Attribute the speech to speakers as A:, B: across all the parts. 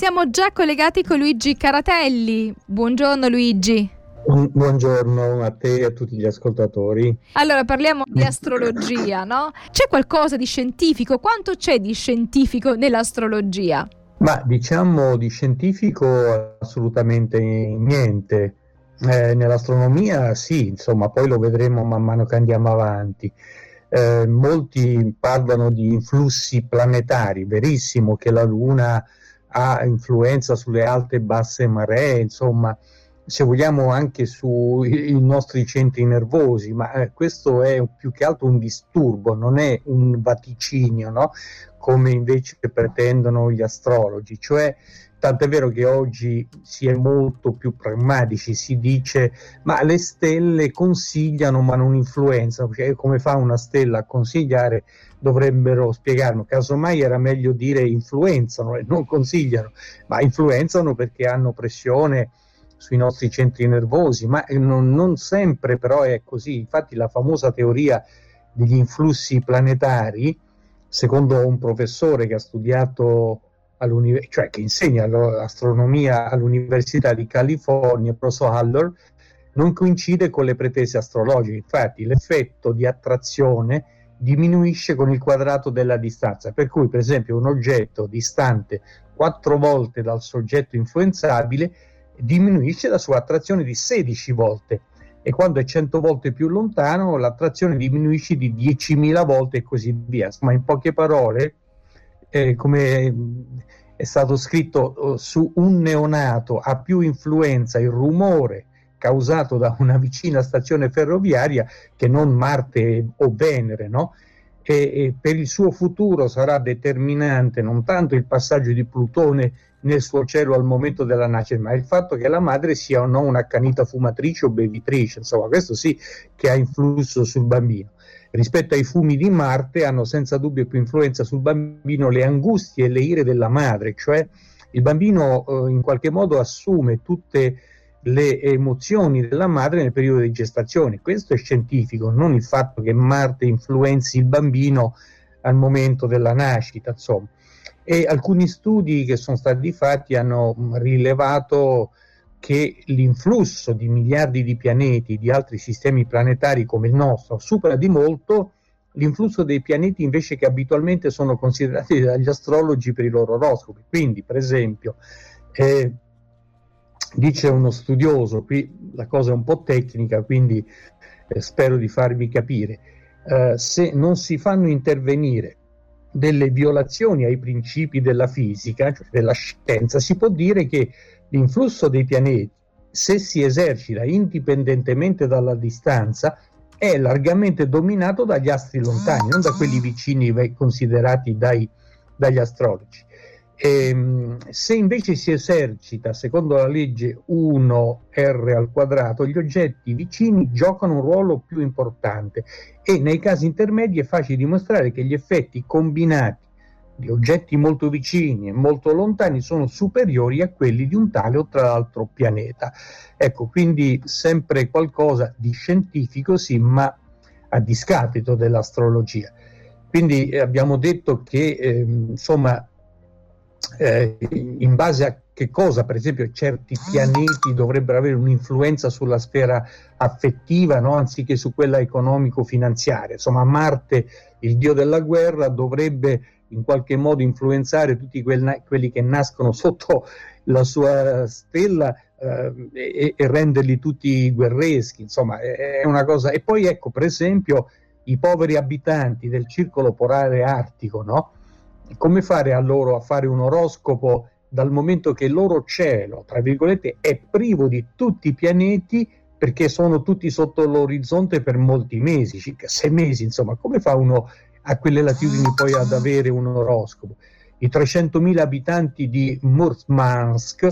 A: Siamo già collegati con Luigi Caratelli. Buongiorno Luigi.
B: Buongiorno a te e a tutti gli ascoltatori.
A: Allora parliamo di astrologia, no? C'è qualcosa di scientifico? Quanto c'è di scientifico nell'astrologia?
B: Ma diciamo di scientifico assolutamente niente. Eh, nell'astronomia sì, insomma, poi lo vedremo man mano che andiamo avanti. Eh, molti parlano di influssi planetari, verissimo che la Luna ha influenza sulle alte e basse maree, insomma, se vogliamo anche sui nostri centri nervosi, ma eh, questo è più che altro un disturbo, non è un vaticinio, no? come invece pretendono gli astrologi, cioè tant'è vero che oggi si è molto più pragmatici, si dice ma le stelle consigliano ma non influenzano, perché come fa una stella a consigliare dovrebbero spiegarlo, casomai era meglio dire influenzano e non consigliano, ma influenzano perché hanno pressione sui nostri centri nervosi, ma non, non sempre però è così, infatti la famosa teoria degli influssi planetari, secondo un professore che ha studiato cioè che insegna l'astronomia all'Università di California, professor Haller, non coincide con le pretese astrologiche. Infatti, l'effetto di attrazione diminuisce con il quadrato della distanza, per cui, per esempio, un oggetto distante quattro volte dal soggetto influenzabile diminuisce la sua attrazione di 16 volte e quando è 100 volte più lontano l'attrazione diminuisce di 10.000 volte e così via. Ma in poche parole, eh, come è stato scritto eh, su un neonato ha più influenza il rumore causato da una vicina stazione ferroviaria che non Marte o Venere, no? E, e per il suo futuro sarà determinante non tanto il passaggio di Plutone nel suo cielo al momento della nascita, ma il fatto che la madre sia o no un'accanita fumatrice o bevitrice, insomma, questo sì che ha influsso sul bambino rispetto ai fumi di Marte hanno senza dubbio più influenza sul bambino le angustie e le ire della madre, cioè il bambino eh, in qualche modo assume tutte le emozioni della madre nel periodo di gestazione. Questo è scientifico, non il fatto che Marte influenzi il bambino al momento della nascita, insomma. E alcuni studi che sono stati fatti hanno rilevato che l'influsso di miliardi di pianeti di altri sistemi planetari come il nostro supera di molto l'influsso dei pianeti invece che abitualmente sono considerati dagli astrologi per i loro oroscopi. Quindi, per esempio, eh, dice uno studioso, qui la cosa è un po' tecnica, quindi eh, spero di farvi capire, eh, se non si fanno intervenire delle violazioni ai principi della fisica, cioè della scienza, si può dire che l'influsso dei pianeti, se si esercita indipendentemente dalla distanza, è largamente dominato dagli astri lontani, non da quelli vicini considerati dai, dagli astrologi. E, ehm, se invece si esercita secondo la legge 1R al quadrato, gli oggetti vicini giocano un ruolo più importante e nei casi intermedi è facile dimostrare che gli effetti combinati di oggetti molto vicini e molto lontani sono superiori a quelli di un tale o tra l'altro pianeta. Ecco, quindi sempre qualcosa di scientifico, sì, ma a discapito dell'astrologia. Quindi eh, abbiamo detto che, eh, insomma, eh, in base a che cosa, per esempio, certi pianeti dovrebbero avere un'influenza sulla sfera affettiva, no? anziché su quella economico-finanziaria. Insomma, Marte, il dio della guerra, dovrebbe in qualche modo influenzare tutti quel, quelli che nascono sotto la sua stella eh, e, e, renderli tutti guerreschi, insomma è una cosa. E poi ecco, per esempio, i poveri abitanti del circolo polare artico, no? Come fare a loro a fare un oroscopo dal momento che il loro cielo, tra virgolette, è privo di tutti i pianeti perché sono tutti sotto l'orizzonte per molti mesi, circa sei mesi, insomma, come fa uno a quelle latitudini poi ad avere un oroscopo. I 300.000 abitanti di Murmansk eh,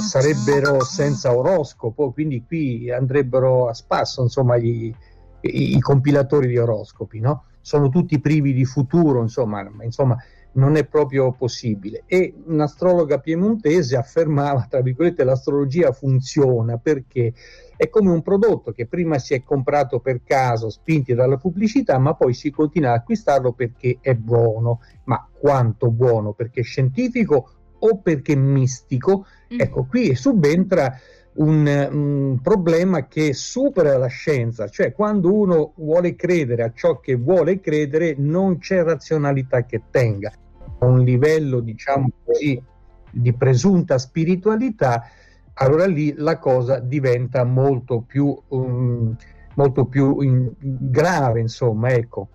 B: sarebbero senza oroscopo, quindi qui andrebbero a spasso insomma, gli, i, i, compilatori di oroscopi, no? Sono tutti privi di futuro, insomma, insomma non è proprio possibile. E un'astrologa piemontese affermava, tra virgolette, l'astrologia funziona perché è come un prodotto che prima si è comprato per caso, spinti dalla pubblicità, ma poi si continua ad acquistarlo perché è buono. Ma quanto buono? Perché scientifico o perché mistico. Mm. Ecco, qui subentra un, un, problema che supera la scienza, cioè quando uno vuole credere a ciò che vuole credere non c'è razionalità che tenga. A un livello, diciamo così, di presunta spiritualità, allora lì la cosa diventa molto più, um, molto più in, grave, insomma, ecco.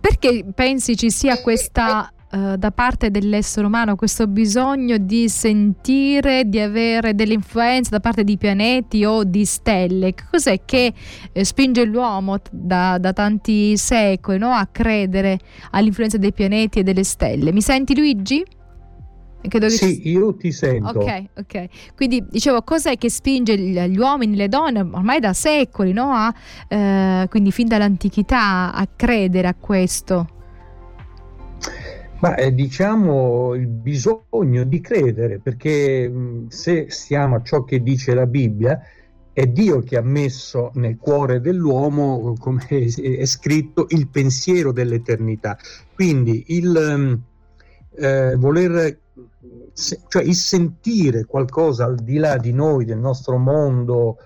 A: Perché pensi ci sia questa Uh, da parte dell'essere umano questo bisogno di sentire, di avere delle influenze da parte di pianeti o di stelle. Cos'è che eh, spinge l'uomo da, da tanti secoli no? a credere all'influenza dei pianeti e delle stelle? Mi senti Luigi?
B: sì, io ti sento.
A: Ok, ok. Quindi dicevo, cos'è che spinge gli uomini, le donne, ormai da secoli, no? a, eh, quindi fin dall'antichità, a credere a questo?
B: Ma eh, diciamo il bisogno di credere, perché se stiamo a ciò che dice la Bibbia, è Dio che ha messo nel cuore dell'uomo, come è scritto, il pensiero dell'eternità. Quindi il eh, voler cioè il sentire qualcosa al di là di noi, del nostro mondo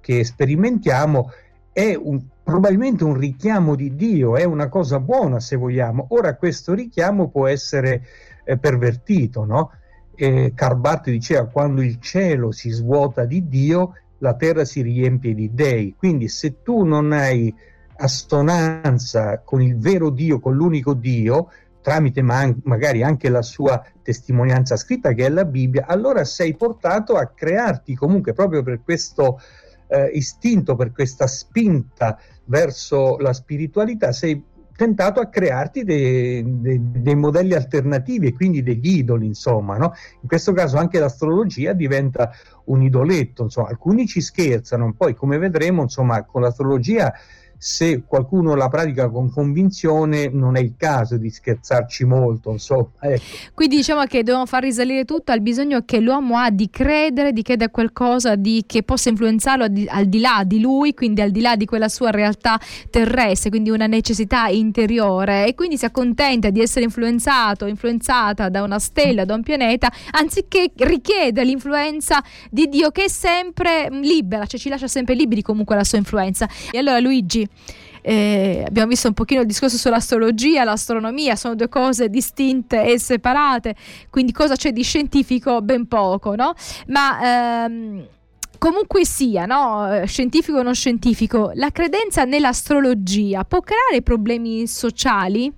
B: che sperimentiamo, è un, probabilmente un richiamo di Dio, è una cosa buona se vogliamo. Ora questo richiamo può essere eh, pervertito, no? Eh, Carbatti diceva quando il cielo si svuota di Dio, la terra si riempie di dei. Quindi se tu non hai assonanza con il vero Dio, con l'unico Dio, tramite ma- magari anche la sua testimonianza scritta che è la Bibbia, allora sei portato a crearti comunque proprio per questo eh, istinto, per questa spinta verso la spiritualità, sei tentato a crearti dei, dei, dei modelli alternativi e quindi degli idoli, insomma, no? In questo caso anche l'astrologia diventa un idoletto, insomma, alcuni ci scherzano, poi come vedremo, insomma, con l'astrologia se qualcuno la pratica con convinzione non è il caso di scherzarci molto insomma ecco.
A: quindi diciamo che dobbiamo far risalire tutto al bisogno che l'uomo ha di credere di credere a qualcosa di, che possa influenzarlo al di, al di là di lui quindi al di là di quella sua realtà terrestre quindi una necessità interiore e quindi si accontenta di essere influenzato influenzata da una stella da un pianeta anziché richiedere l'influenza di Dio che è sempre libera cioè ci lascia sempre liberi comunque la sua influenza e allora Luigi eh, abbiamo visto un pochino il discorso sull'astrologia, l'astronomia, sono due cose distinte e separate, quindi cosa c'è di scientifico? Ben poco, no? Ma ehm, comunque sia, no? scientifico o non scientifico, la credenza nell'astrologia può creare problemi sociali?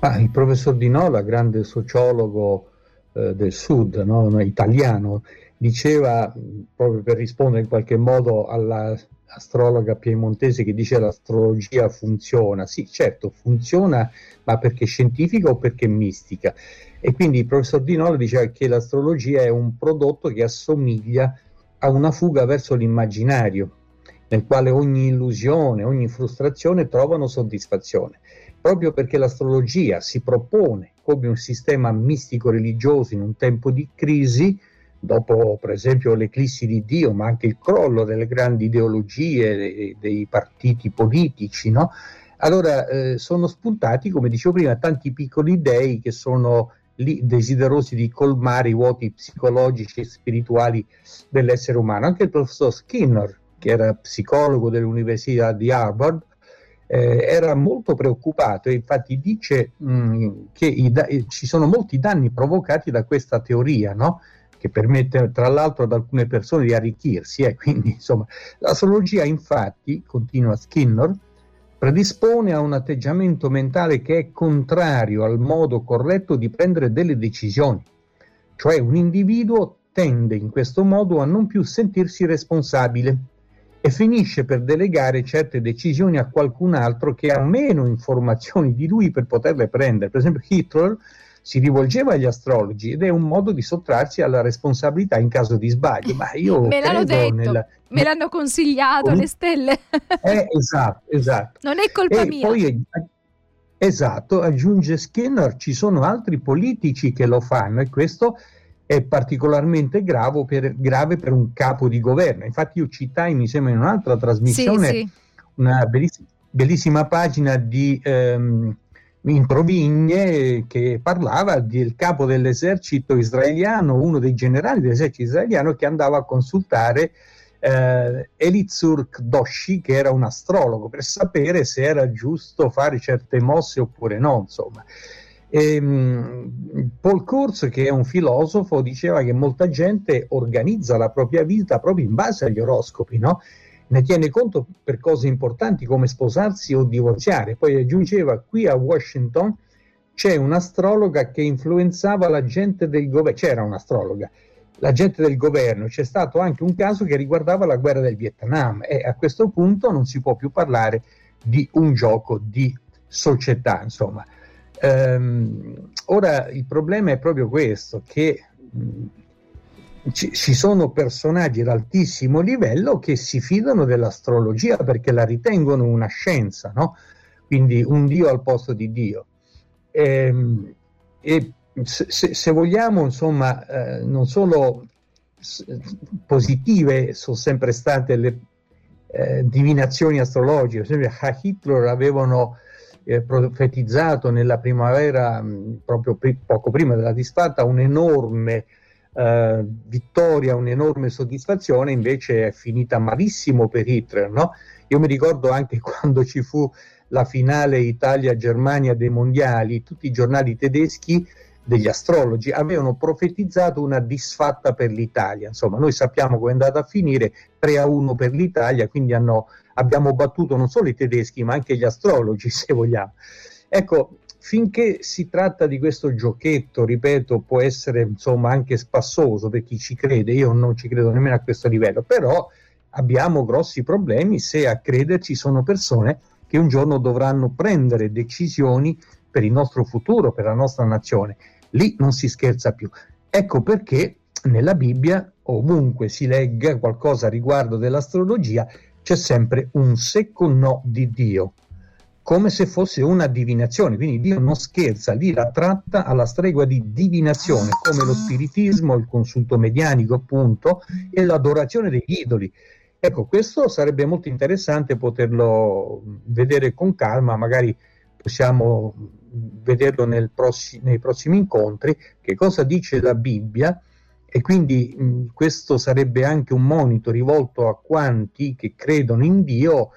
B: Ah, il professor Di Nola, grande sociologo eh, del sud, no? italiano, diceva, proprio per rispondere in qualche modo alla astrologa piemontese che dice l'astrologia funziona. Sì, certo, funziona, ma perché scientifica o perché mistica? E quindi il professor Di Nola diceva che l'astrologia è un prodotto che assomiglia a una fuga verso l'immaginario, nel quale ogni illusione, ogni frustrazione trovano soddisfazione. Proprio perché l'astrologia si propone come un sistema mistico religioso in un tempo di crisi, dopo per esempio l'eclissi di Dio, ma anche il crollo delle grandi ideologie dei, dei partiti politici, no? allora eh, sono spuntati, come dicevo prima, tanti piccoli dei che sono lì desiderosi di colmare i vuoti psicologici e spirituali dell'essere umano. Anche il professor Skinner, che era psicologo dell'Università di Harvard, eh, era molto preoccupato e infatti dice mh, mm, che i, ci sono molti danni provocati da questa teoria, no? Che permette tra l'altro ad alcune persone di arricchirsi. Eh. Quindi, insomma, l'astrologia infatti, continua Skinner, predispone a un atteggiamento mentale che è contrario al modo corretto di prendere delle decisioni. Cioè un individuo tende in questo modo a non più sentirsi responsabile e finisce per delegare certe decisioni a qualcun altro che ha meno informazioni di lui per poterle prendere. Per esempio Hitler si rivolgeva agli astrologi ed è un modo di sottrarsi alla responsabilità in caso di sbaglio. Ma io
A: me l'hanno detto, nel, me l'hanno consigliato le stelle.
B: eh, esatto, esatto.
A: Non è colpa
B: e
A: mia.
B: Poi, esatto, aggiunge Skinner, ci sono altri politici che lo fanno e questo è particolarmente per, grave per un capo di governo. Infatti io citai, mi sembra, in un'altra trasmissione, sì, sì. una bellissima, bellissima, pagina di... Um, in provigne che parlava del capo dell'esercito israeliano, uno dei generali dell'esercito israeliano che andava a consultare eh, Elizur Doshi, che era un astrologo, per sapere se era giusto fare certe mosse oppure no, insomma. E, um, Paul Kurz, che è un filosofo, diceva che molta gente organizza la propria vita proprio in base agli oroscopi, no? Ne tiene conto per cose importanti come sposarsi o divorziare. Poi aggiungeva qui a Washington c'è un'astrologa che influenzava la gente del governo, c'era un'astrologa, la gente del governo, c'è stato anche un caso che riguardava la guerra del Vietnam e a questo punto non si può più parlare di un gioco di società, insomma. Ehm, ora il problema è proprio questo, che mh, ci, ci, sono personaggi ad altissimo livello che si fidano dell'astrologia perché la ritengono una scienza, no? quindi un Dio al posto di Dio. E, ehm, e se, se, vogliamo, insomma, eh, non solo positive sono sempre state le eh, divinazioni astrologiche, per esempio a Hitler avevano eh, profetizzato nella primavera, mh, proprio pri- poco prima della disfatta, un enorme eh, vittoria, un'enorme soddisfazione, invece è finita malissimo per Hitler. No? Io mi ricordo anche quando ci fu la finale Italia-Germania dei mondiali, tutti i giornali tedeschi degli astrologi avevano profetizzato una disfatta per l'Italia. Insomma, noi sappiamo come è andata a finire 3 a 1 per l'Italia, quindi hanno, abbiamo battuto non solo i tedeschi, ma anche gli astrologi, se vogliamo. Ecco, finché si tratta di questo giochetto, ripeto, può essere insomma anche spassoso per chi ci crede, io non ci credo nemmeno a questo livello, però abbiamo grossi problemi se a crederci sono persone che un giorno dovranno prendere decisioni per il nostro futuro, per la nostra nazione. Lì non si scherza più. Ecco perché nella Bibbia, ovunque si legga qualcosa riguardo dell'astrologia, c'è sempre un secco no di Dio come se fosse una divinazione, quindi Dio non scherza, lì la tratta alla stregua di divinazione, come lo spiritismo, il consulto medianico appunto e l'adorazione degli idoli. Ecco, questo sarebbe molto interessante poterlo vedere con calma, magari possiamo vederlo nel prossi- nei prossimi incontri, che cosa dice la Bibbia e quindi mh, questo sarebbe anche un monito rivolto a quanti che credono in Dio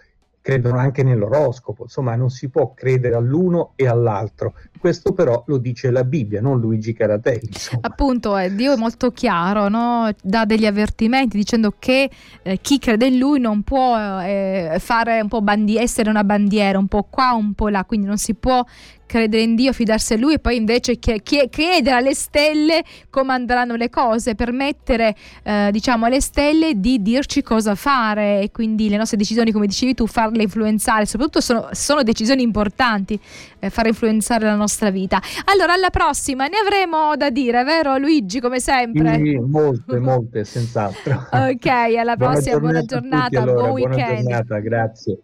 B: credono anche nell'oroscopo, insomma non si può credere all'uno e all'altro. Questo però lo dice la Bibbia, non Luigi Caratelli. Insomma.
A: Appunto, eh, Dio è molto chiaro, no? dà degli avvertimenti dicendo che eh, chi crede in lui non può eh, un bandi- essere una bandiera, un po' qua, un po' là, quindi non si può credere in Dio, fidarsi a Lui e poi invece chiedere alle stelle come andranno le cose, permettere eh, diciamo alle stelle di dirci cosa fare e quindi le nostre decisioni, come dicevi tu, farle influenzare, soprattutto sono, sono decisioni importanti, eh, fare influenzare la nostra vita. Allora, alla prossima ne avremo da dire, vero Luigi, come sempre?
B: Sì, molte, molte, senz'altro.
A: ok, alla prossima, buona giornata, buona giornata, buon weekend. Buona giornata,
B: grazie.